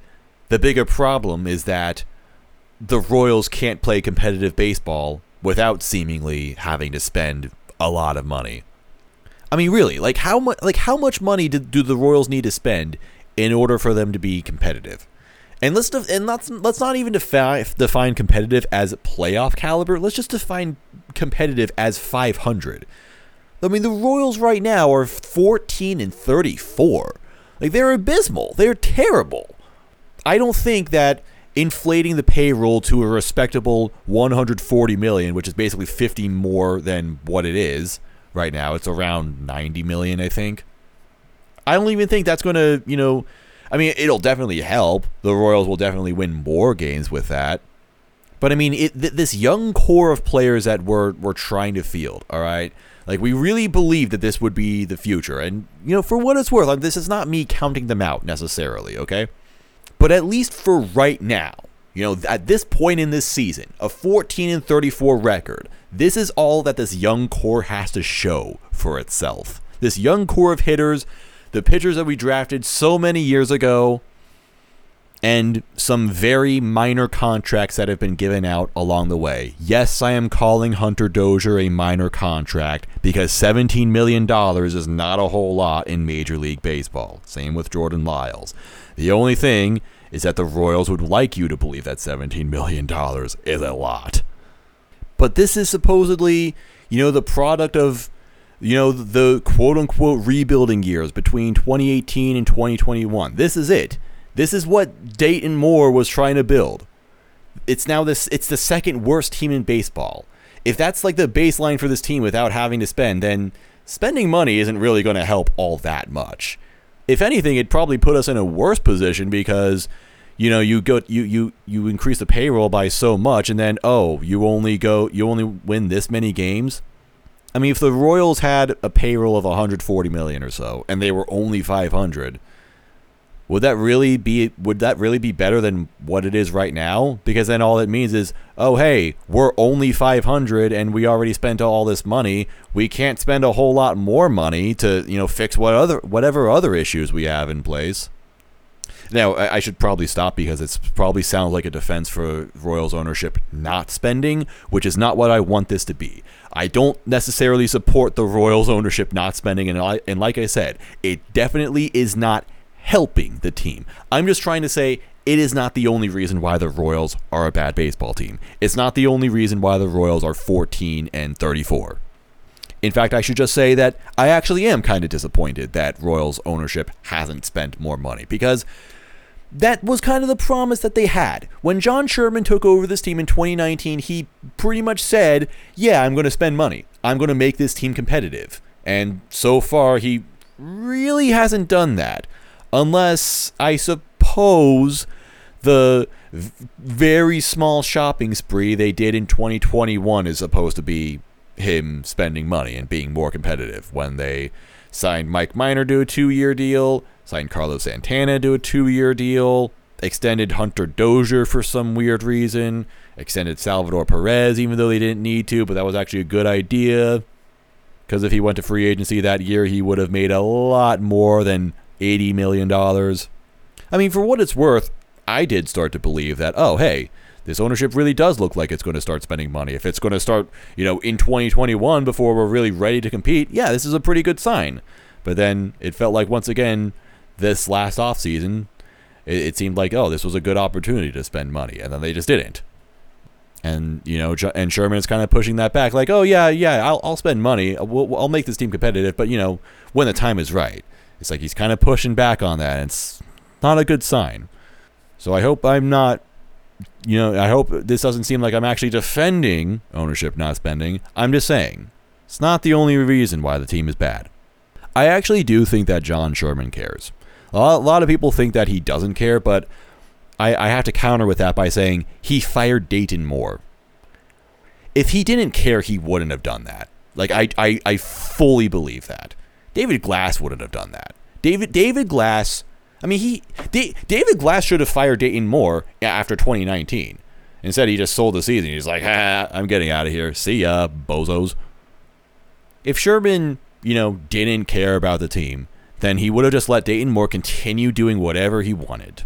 A: the bigger problem is that the Royals can't play competitive baseball without seemingly having to spend a lot of money. I mean, really, like how much like how much money do, do the Royals need to spend in order for them to be competitive? And let's def- and let's let's not even define define competitive as playoff caliber. Let's just define competitive as 500. I mean, the Royals right now are 14 and 34. Like they're abysmal. They're terrible. I don't think that inflating the payroll to a respectable 140 million, which is basically 50 more than what it is, right now. It's around 90 million, I think. I don't even think that's going to, you know, I mean, it'll definitely help. The Royals will definitely win more games with that. But I mean, it, th- this young core of players that we're, we're trying to field, all right? Like, we really believe that this would be the future. And, you know, for what it's worth, like, this is not me counting them out necessarily, okay? But at least for right now, you know, at this point in this season, a 14 and 34 record, this is all that this young core has to show for itself. This young core of hitters, the pitchers that we drafted so many years ago, and some very minor contracts that have been given out along the way. Yes, I am calling Hunter Dozier a minor contract because $17 million is not a whole lot in Major League Baseball. Same with Jordan Lyles. The only thing is that the Royals would like you to believe that $17 million is a lot. But this is supposedly, you know, the product of, you know, the quote unquote rebuilding years between 2018 and 2021. This is it. This is what Dayton Moore was trying to build. It's now this it's the second worst team in baseball. If that's like the baseline for this team without having to spend, then spending money isn't really going to help all that much. If anything, it'd probably put us in a worse position because you know you go you you you increase the payroll by so much and then oh you only go you only win this many games? I mean if the royals had a payroll of 140 million or so and they were only 500 would that really be would that really be better than what it is right now? Because then all it means is oh hey we're only 500 and we already spent all this money. We can't spend a whole lot more money to you know fix what other whatever other issues we have in place now, I should probably stop because it probably sounds like a defense for Royals ownership not spending, which is not what I want this to be. I don't necessarily support the Royals ownership not spending, and, I, and like I said, it definitely is not helping the team. I'm just trying to say it is not the only reason why the Royals are a bad baseball team. It's not the only reason why the Royals are 14 and 34. In fact, I should just say that I actually am kind of disappointed that Royals ownership hasn't spent more money because that was kind of the promise that they had. When John Sherman took over this team in 2019, he pretty much said, Yeah, I'm going to spend money. I'm going to make this team competitive. And so far, he really hasn't done that. Unless, I suppose, the very small shopping spree they did in 2021 is supposed to be him spending money and being more competitive when they signed Mike Minor to a two year deal, signed Carlos Santana to a two year deal, extended Hunter Dozier for some weird reason, extended Salvador Perez even though they didn't need to, but that was actually a good idea. Because if he went to free agency that year, he would have made a lot more than $80 million. I mean, for what it's worth, I did start to believe that, oh, hey, this ownership really does look like it's going to start spending money. If it's going to start, you know, in 2021 before we're really ready to compete, yeah, this is a pretty good sign. But then it felt like once again, this last offseason, it, it seemed like, oh, this was a good opportunity to spend money. And then they just didn't. And, you know, and Sherman is kind of pushing that back, like, oh, yeah, yeah, I'll, I'll spend money. We'll, I'll make this team competitive. But, you know, when the time is right. It's like he's kind of pushing back on that. And it's not a good sign. So I hope I'm not you know, I hope this doesn't seem like I'm actually defending ownership not spending. I'm just saying it's not the only reason why the team is bad. I actually do think that John Sherman cares. A lot, of people think that he doesn't care, but I, I have to counter with that by saying he fired Dayton Moore. If he didn't care, he wouldn't have done that. Like I, I, I fully believe that. David Glass wouldn't have done that. David David Glass I mean, he David Glass should have fired Dayton Moore after 2019. Instead, he just sold the season. He's like, ah, I'm getting out of here. See ya, bozos. If Sherman, you know, didn't care about the team, then he would have just let Dayton Moore continue doing whatever he wanted.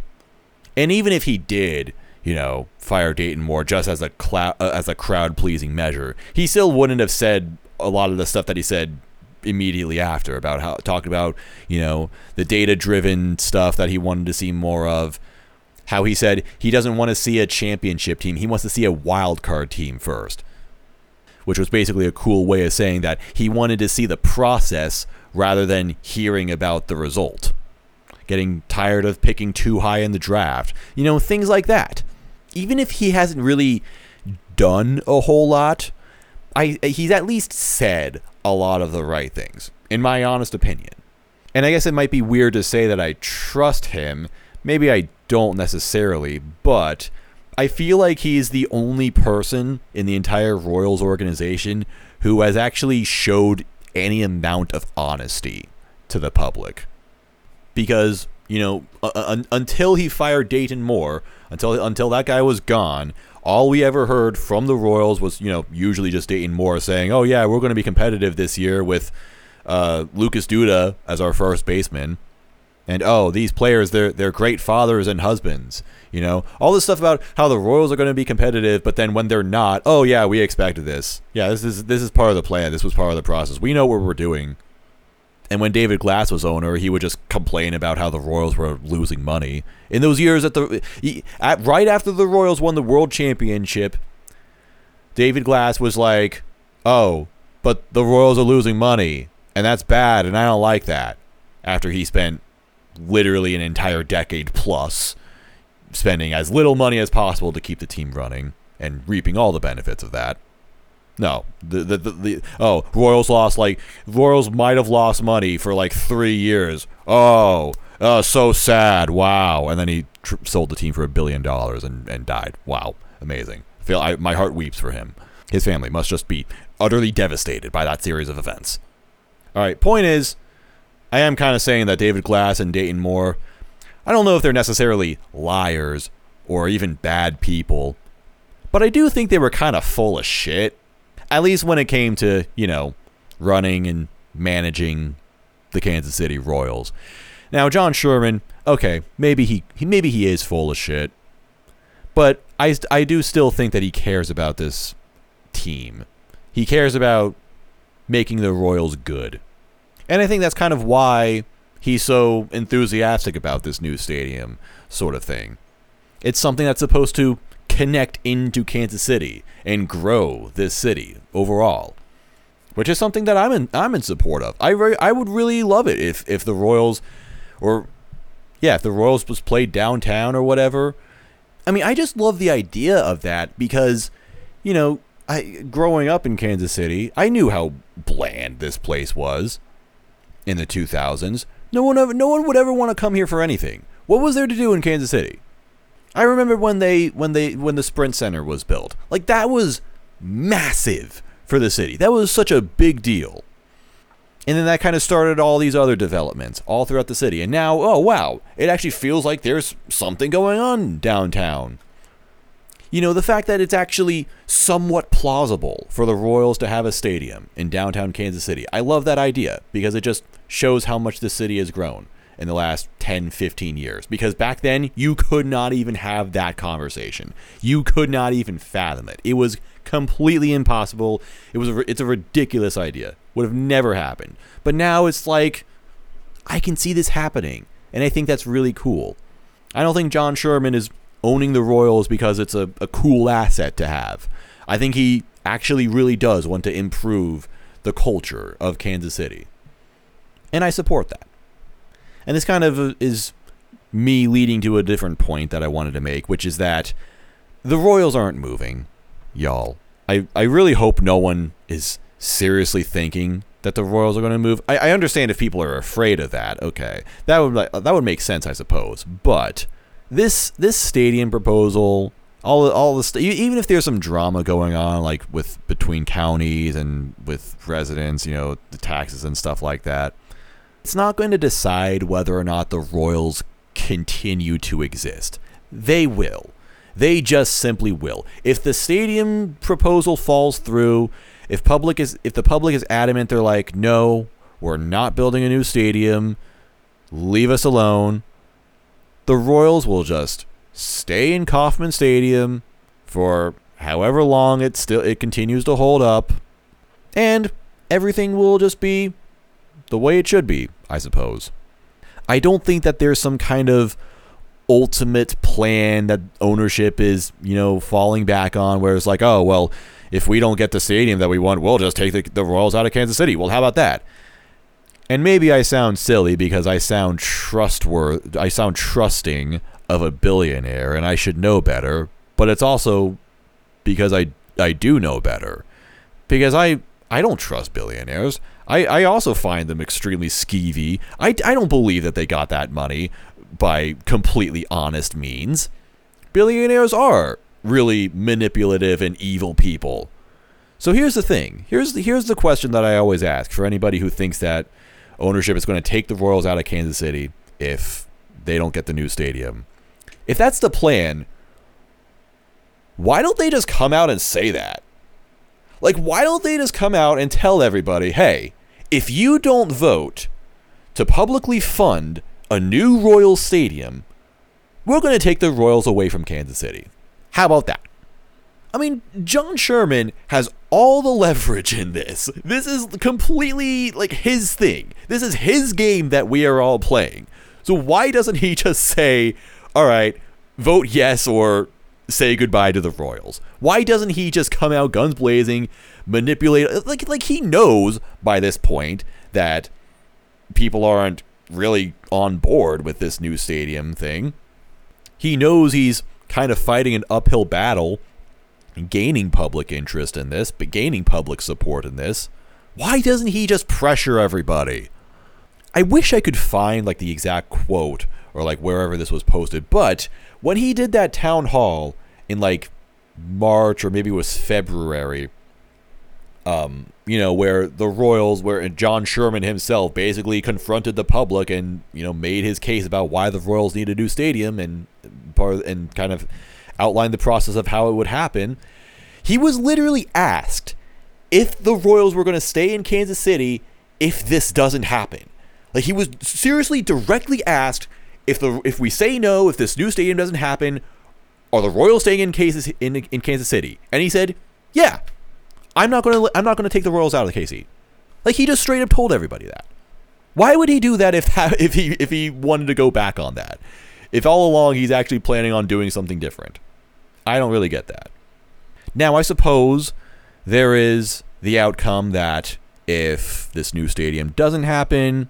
A: And even if he did, you know, fire Dayton Moore just as a uh, as a crowd pleasing measure, he still wouldn't have said a lot of the stuff that he said immediately after about how talking about you know the data driven stuff that he wanted to see more of. How he said he doesn't want to see a championship team he wants to see a wild card team first. Which was basically a cool way of saying that he wanted to see the process rather than hearing about the result. Getting tired of picking too high in the draft you know things like that. Even if he hasn't really done a whole lot I he's at least said a lot of the right things, in my honest opinion. And I guess it might be weird to say that I trust him. Maybe I don't necessarily, but I feel like he's the only person in the entire Royals organization who has actually showed any amount of honesty to the public. Because, you know, uh, until he fired Dayton Moore, until until that guy was gone, all we ever heard from the Royals was, you know, usually just Dayton Moore saying, "Oh yeah, we're going to be competitive this year with uh, Lucas Duda as our first baseman." And oh, these players, they're they're great fathers and husbands. You know, all this stuff about how the Royals are going to be competitive, but then when they're not, oh yeah, we expected this. Yeah, this is this is part of the plan. This was part of the process. We know what we're doing. And when David Glass was owner, he would just complain about how the Royals were losing money. In those years at the at, right after the Royals won the World Championship, David Glass was like, "Oh, but the Royals are losing money, and that's bad, and I don't like that." After he spent literally an entire decade plus spending as little money as possible to keep the team running and reaping all the benefits of that. No, the, the the, the oh Royals lost like Royals might have lost money for like three years. Oh, oh, so sad. Wow, and then he tr- sold the team for a billion dollars and and died. Wow, amazing. Feel I, my heart weeps for him. His family must just be utterly devastated by that series of events. All right, point is, I am kind of saying that David Glass and Dayton Moore. I don't know if they're necessarily liars or even bad people, but I do think they were kind of full of shit at least when it came to, you know, running and managing the Kansas City Royals. Now, John Sherman, okay, maybe he, maybe he is full of shit, but I, I do still think that he cares about this team. He cares about making the Royals good. And I think that's kind of why he's so enthusiastic about this new stadium sort of thing. It's something that's supposed to connect into Kansas City and grow this city overall, which is something that I'm in I'm in support of. I re- I would really love it if if the Royals or yeah, if the Royals was played downtown or whatever. I mean, I just love the idea of that because you know, I growing up in Kansas City, I knew how bland this place was in the 2000s. No one ever, no one would ever want to come here for anything. What was there to do in Kansas City? I remember when they when they when the Sprint Center was built. Like that was massive for the city. That was such a big deal. And then that kind of started all these other developments all throughout the city. And now, oh wow, it actually feels like there's something going on downtown. You know, the fact that it's actually somewhat plausible for the Royals to have a stadium in downtown Kansas City. I love that idea because it just shows how much the city has grown in the last 10, 15 years. Because back then, you could not even have that conversation. You could not even fathom it. It was completely impossible. It was a, it's a ridiculous idea. Would have never happened. But now it's like I can see this happening, and I think that's really cool. I don't think John Sherman is owning the Royals because it's a, a cool asset to have. I think he actually really does want to improve the culture of Kansas City. And I support that. And this kind of uh, is me leading to a different point that I wanted to make, which is that the Royals aren't moving, y'all. I, I really hope no one is seriously thinking that the Royals are going to move. I, I understand if people are afraid of that. Okay, that would that would make sense, I suppose. But this this stadium proposal, all all the st- even if there's some drama going on, like with between counties and with residents, you know, the taxes and stuff like that, it's not going to decide whether or not the Royals continue to exist. They will. They just simply will. If the stadium proposal falls through, if public is if the public is adamant they're like, "No, we're not building a new stadium. Leave us alone." The Royals will just stay in Kauffman Stadium for however long it still it continues to hold up and everything will just be the way it should be, I suppose. I don't think that there's some kind of ultimate plan that ownership is, you know, falling back on where it's like, oh, well, if we don't get the stadium that we want, we'll just take the, the Royals out of Kansas City. Well, how about that? And maybe I sound silly because I sound trustworthy, I sound trusting of a billionaire and I should know better, but it's also because I I do know better. Because I I don't trust billionaires. I, I also find them extremely skeevy. I, I don't believe that they got that money by completely honest means. Billionaires are really manipulative and evil people. So here's the thing. Here's the, here's the question that I always ask for anybody who thinks that ownership is going to take the Royals out of Kansas City if they don't get the new stadium. If that's the plan, why don't they just come out and say that? Like, why don't they just come out and tell everybody, hey, if you don't vote to publicly fund a new Royal Stadium, we're going to take the Royals away from Kansas City. How about that? I mean, John Sherman has all the leverage in this. This is completely like his thing. This is his game that we are all playing. So why doesn't he just say, all right, vote yes or say goodbye to the Royals? Why doesn't he just come out guns blazing, manipulate like like he knows by this point that people aren't really on board with this new stadium thing. He knows he's kind of fighting an uphill battle, gaining public interest in this, but gaining public support in this. Why doesn't he just pressure everybody? I wish I could find like the exact quote or like wherever this was posted, but when he did that town hall in like March or maybe it was February, um, you know, where the Royals, where John Sherman himself basically confronted the public and you know made his case about why the Royals need a new stadium and part and kind of outlined the process of how it would happen. He was literally asked if the Royals were going to stay in Kansas City if this doesn't happen. Like he was seriously directly asked if the if we say no, if this new stadium doesn't happen, are the Royals staying in Kansas in, in Kansas City? And he said, "Yeah, I'm not going to I'm not to take the Royals out of the KC." Like he just straight up told everybody that. Why would he do that if if he if he wanted to go back on that? if all along he's actually planning on doing something different. I don't really get that. Now, I suppose there is the outcome that if this new stadium doesn't happen,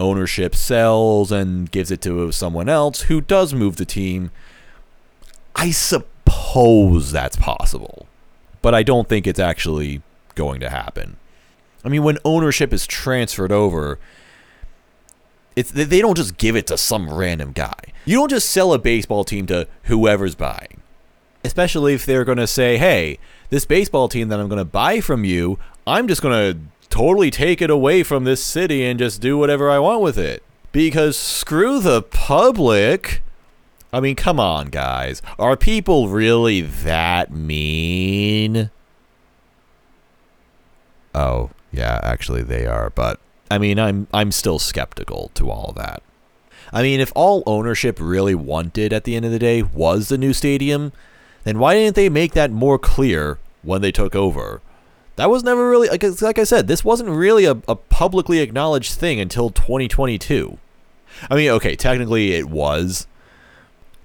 A: ownership sells and gives it to someone else who does move the team. I suppose that's possible, but I don't think it's actually going to happen. I mean, when ownership is transferred over, it's they don't just give it to some random guy. You don't just sell a baseball team to whoever's buying. Especially if they're going to say, "Hey, this baseball team that I'm going to buy from you, I'm just going to totally take it away from this city and just do whatever I want with it." Because screw the public. I mean, come on, guys. Are people really that mean? Oh, yeah, actually they are, but I mean, I'm I'm still skeptical to all that. I mean, if all ownership really wanted at the end of the day was the new stadium, then why didn't they make that more clear when they took over? That was never really like, like I said, this wasn't really a, a publicly acknowledged thing until 2022. I mean, okay, technically it was.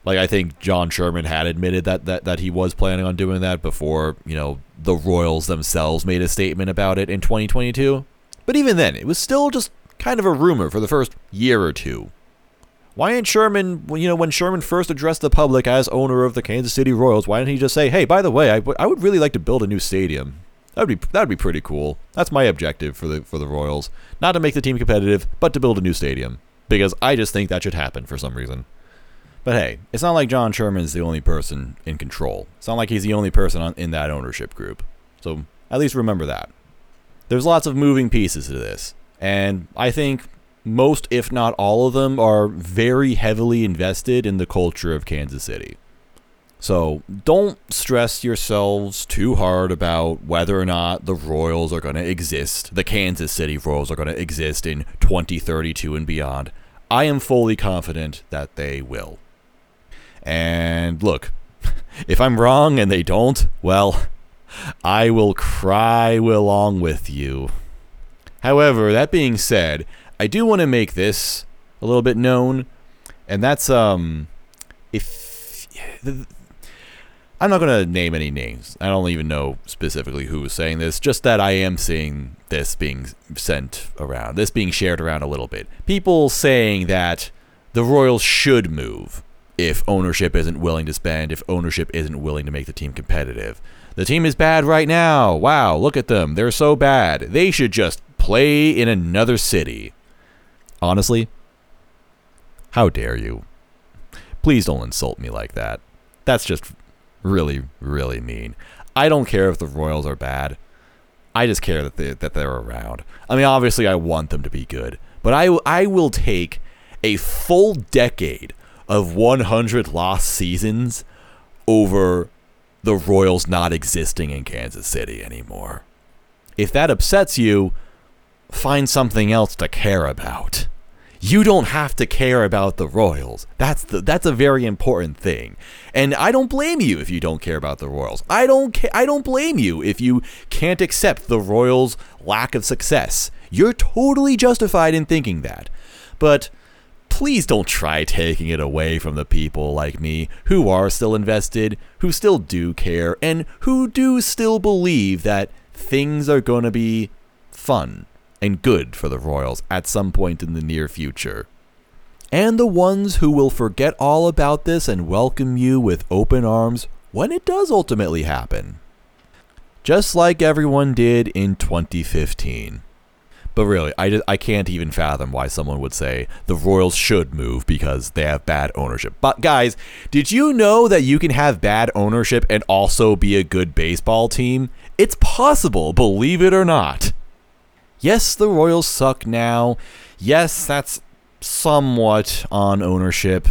A: Like I think John Sherman had admitted that, that that he was planning on doing that before, you know, the Royals themselves made a statement about it in 2022. But even then, it was still just kind of a rumor for the first year or two. Why didn't Sherman, you know, when Sherman first addressed the public as owner of the Kansas City Royals, why didn't he just say, "Hey, by the way, I, w- I would really like to build a new stadium. That'd be that'd be pretty cool. That's my objective for the for the Royals, not to make the team competitive, but to build a new stadium because I just think that should happen for some reason." But hey, it's not like John Sherman's the only person in control. It's not like he's the only person on, in that ownership group. So at least remember that. There's lots of moving pieces to this, and I think most, if not all of them, are very heavily invested in the culture of Kansas City. So don't stress yourselves too hard about whether or not the Royals are going to exist, the Kansas City Royals are going to exist in 2032 and beyond. I am fully confident that they will. And look, if I'm wrong and they don't, well, I will cry along with you. However, that being said, I do want to make this a little bit known, and that's um, if I'm not to name any names. I don't even know specifically who is saying this. Just that I am seeing this being sent around, this being shared around a little bit. People saying that the Royals should move if ownership isn't willing to spend, if ownership isn't willing to make the team competitive. The team is bad right now. Wow, look at them. They're so bad. They should just play in another city. Honestly, how dare you? Please don't insult me like that. That's just really, really mean. I don't care if the Royals are bad. I just care that they that they're around. I mean, obviously, I want them to be good, but I I will take a full decade of 100 lost seasons over the Royals not existing in Kansas City anymore. If that upsets you, find something else to care about. You don't have to care about the Royals. That's the that's a very important thing. And I don't blame you if you don't care about the Royals. I don't ca- I don't blame you if you can't accept the Royals' lack of success. You're totally justified in thinking that. But please don't try taking it away from the people like me who are still invested, who still do care, and who do still believe that things are going to be fun and good for the Royals at some point in the near future. And the ones who will forget all about this and welcome you with open arms when it does ultimately happen. Just like everyone did in 2015. But really, I, just, I can't even fathom why someone would say the Royals should move because they have bad ownership. But guys, did you know that you can have bad ownership and also be a good baseball team? It's possible, believe it or not. Yes, the Royals suck now. Yes, that's somewhat on ownership.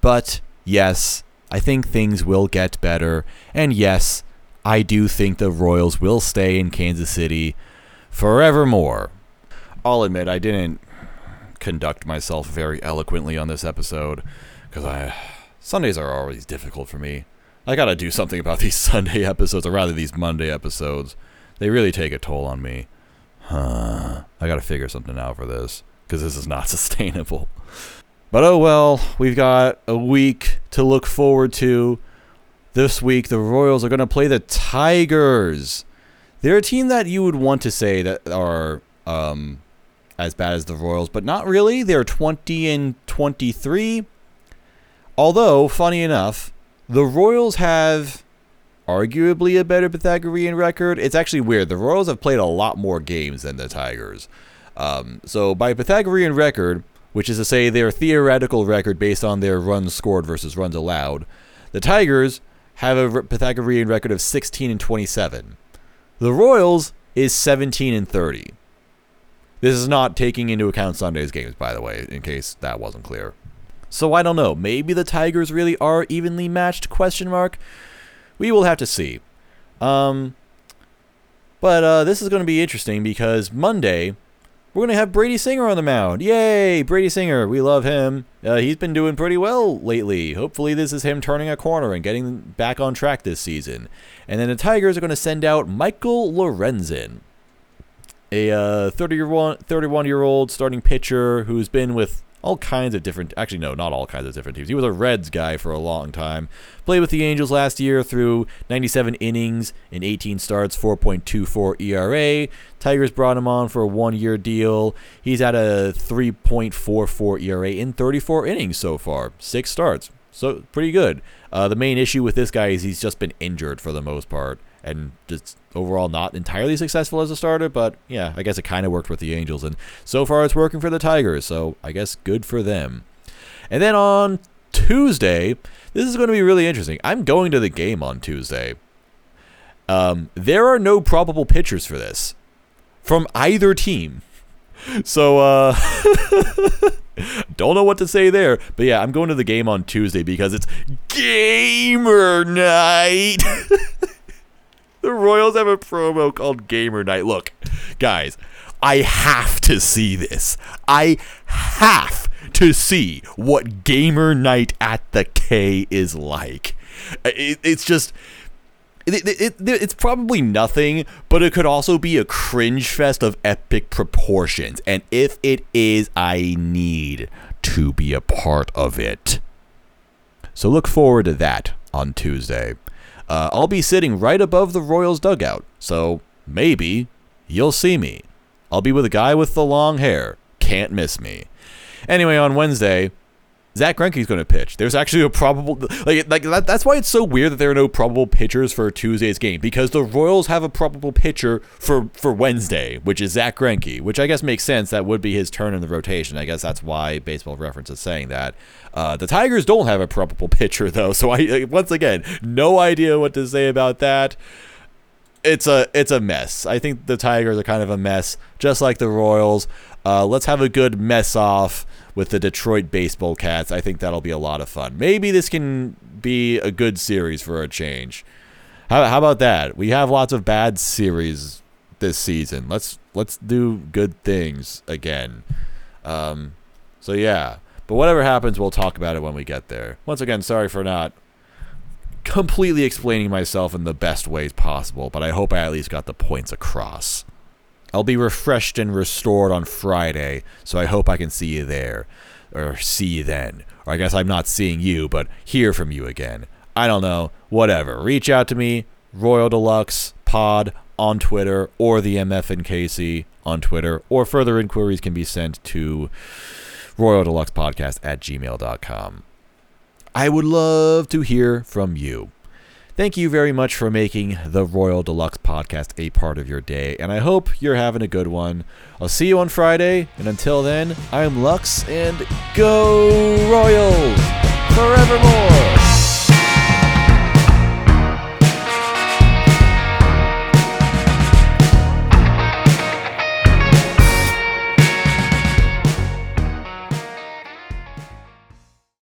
A: But yes, I think things will get better. And yes, I do think the Royals will stay in Kansas City forevermore. I'll admit I didn't conduct myself very eloquently on this episode because I Sundays are always difficult for me. I gotta do something about these Sunday episodes, or rather these Monday episodes. They really take a toll on me. Huh. I gotta figure something out for this because this is not sustainable. But oh well, we've got a week to look forward to. This week, the Royals are going to play the Tigers. They're a team that you would want to say that are um, as bad as the Royals, but not really. They're 20 and 23. Although, funny enough, the Royals have arguably a better Pythagorean record. It's actually weird. The Royals have played a lot more games than the Tigers. Um, so, by Pythagorean record, which is to say their theoretical record based on their runs scored versus runs allowed, the Tigers have a Pythagorean record of 16 and 27. The Royals is 17 and 30. This is not taking into account Sunday's games, by the way, in case that wasn't clear. So I don't know. Maybe the Tigers really are evenly matched? Question mark. We will have to see. Um, but uh, this is going to be interesting because Monday we're going to have Brady Singer on the mound. Yay, Brady Singer. We love him. Uh, he's been doing pretty well lately. Hopefully, this is him turning a corner and getting back on track this season. And then the Tigers are going to send out Michael Lorenzen, a uh, 31 year old starting pitcher who's been with all kinds of different actually no not all kinds of different teams. He was a reds guy for a long time. Played with the angels last year through 97 innings in 18 starts 4.24 era tigers brought him on for a one year deal. He's at a 3.44 era in 34 innings so far six starts. So pretty good uh, the main issue with this guy is he's just been injured for the most part and just overall not entirely successful as a starter, but yeah, I guess it kind of worked with the Angels, and so far it's working for the Tigers, so I guess good for them. And then on Tuesday, this is going to be really interesting. I'm going to the game on Tuesday. Um, there are no probable pitchers for this from either team. So, uh, don't know what to say there. But yeah, I'm going to the game on Tuesday because it's gamer night. The Royals have a promo called Gamer Night. Look, guys, I have to see this. I have to see what Gamer Night at the K is like. It, it's just. It, it, it's probably nothing, but it could also be a cringe fest of epic proportions. And if it is, I need to be a part of it. So look forward to that on Tuesday uh, I'll be sitting right above the Royals dugout, so maybe you'll see me. I'll be with a guy with the long hair. Can't miss me. Anyway, on Wednesday, Zack Greinke's going to pitch. There's actually a probable like like that, that's why it's so weird that there are no probable pitchers for Tuesday's game because the Royals have a probable pitcher for for Wednesday, which is Zack Greinke, which I guess makes sense. That would be his turn in the rotation. I guess that's why Baseball Reference is saying that. Uh, the Tigers don't have a probable pitcher though, so I once again no idea what to say about that. It's a it's a mess. I think the Tigers are kind of a mess, just like the Royals. Uh, let's have a good mess off with the Detroit Baseball Cats. I think that'll be a lot of fun. Maybe this can be a good series for a change. How, how about that? We have lots of bad series this season. Let's let's do good things again. Um, so yeah. But whatever happens, we'll talk about it when we get there. Once again, sorry for not completely explaining myself in the best ways possible, but I hope I at least got the points across. I'll be refreshed and restored on Friday, so I hope I can see you there. Or see you then. Or I guess I'm not seeing you, but hear from you again. I don't know. Whatever. Reach out to me, Royal Deluxe Pod on Twitter, or the MFNKC on Twitter, or further inquiries can be sent to Royal Deluxe Podcast at gmail.com. I would love to hear from you. Thank you very much for making the Royal Deluxe podcast a part of your day, and I hope you're having a good one. I'll see you on Friday, and until then, I'm Lux, and go Royals forevermore!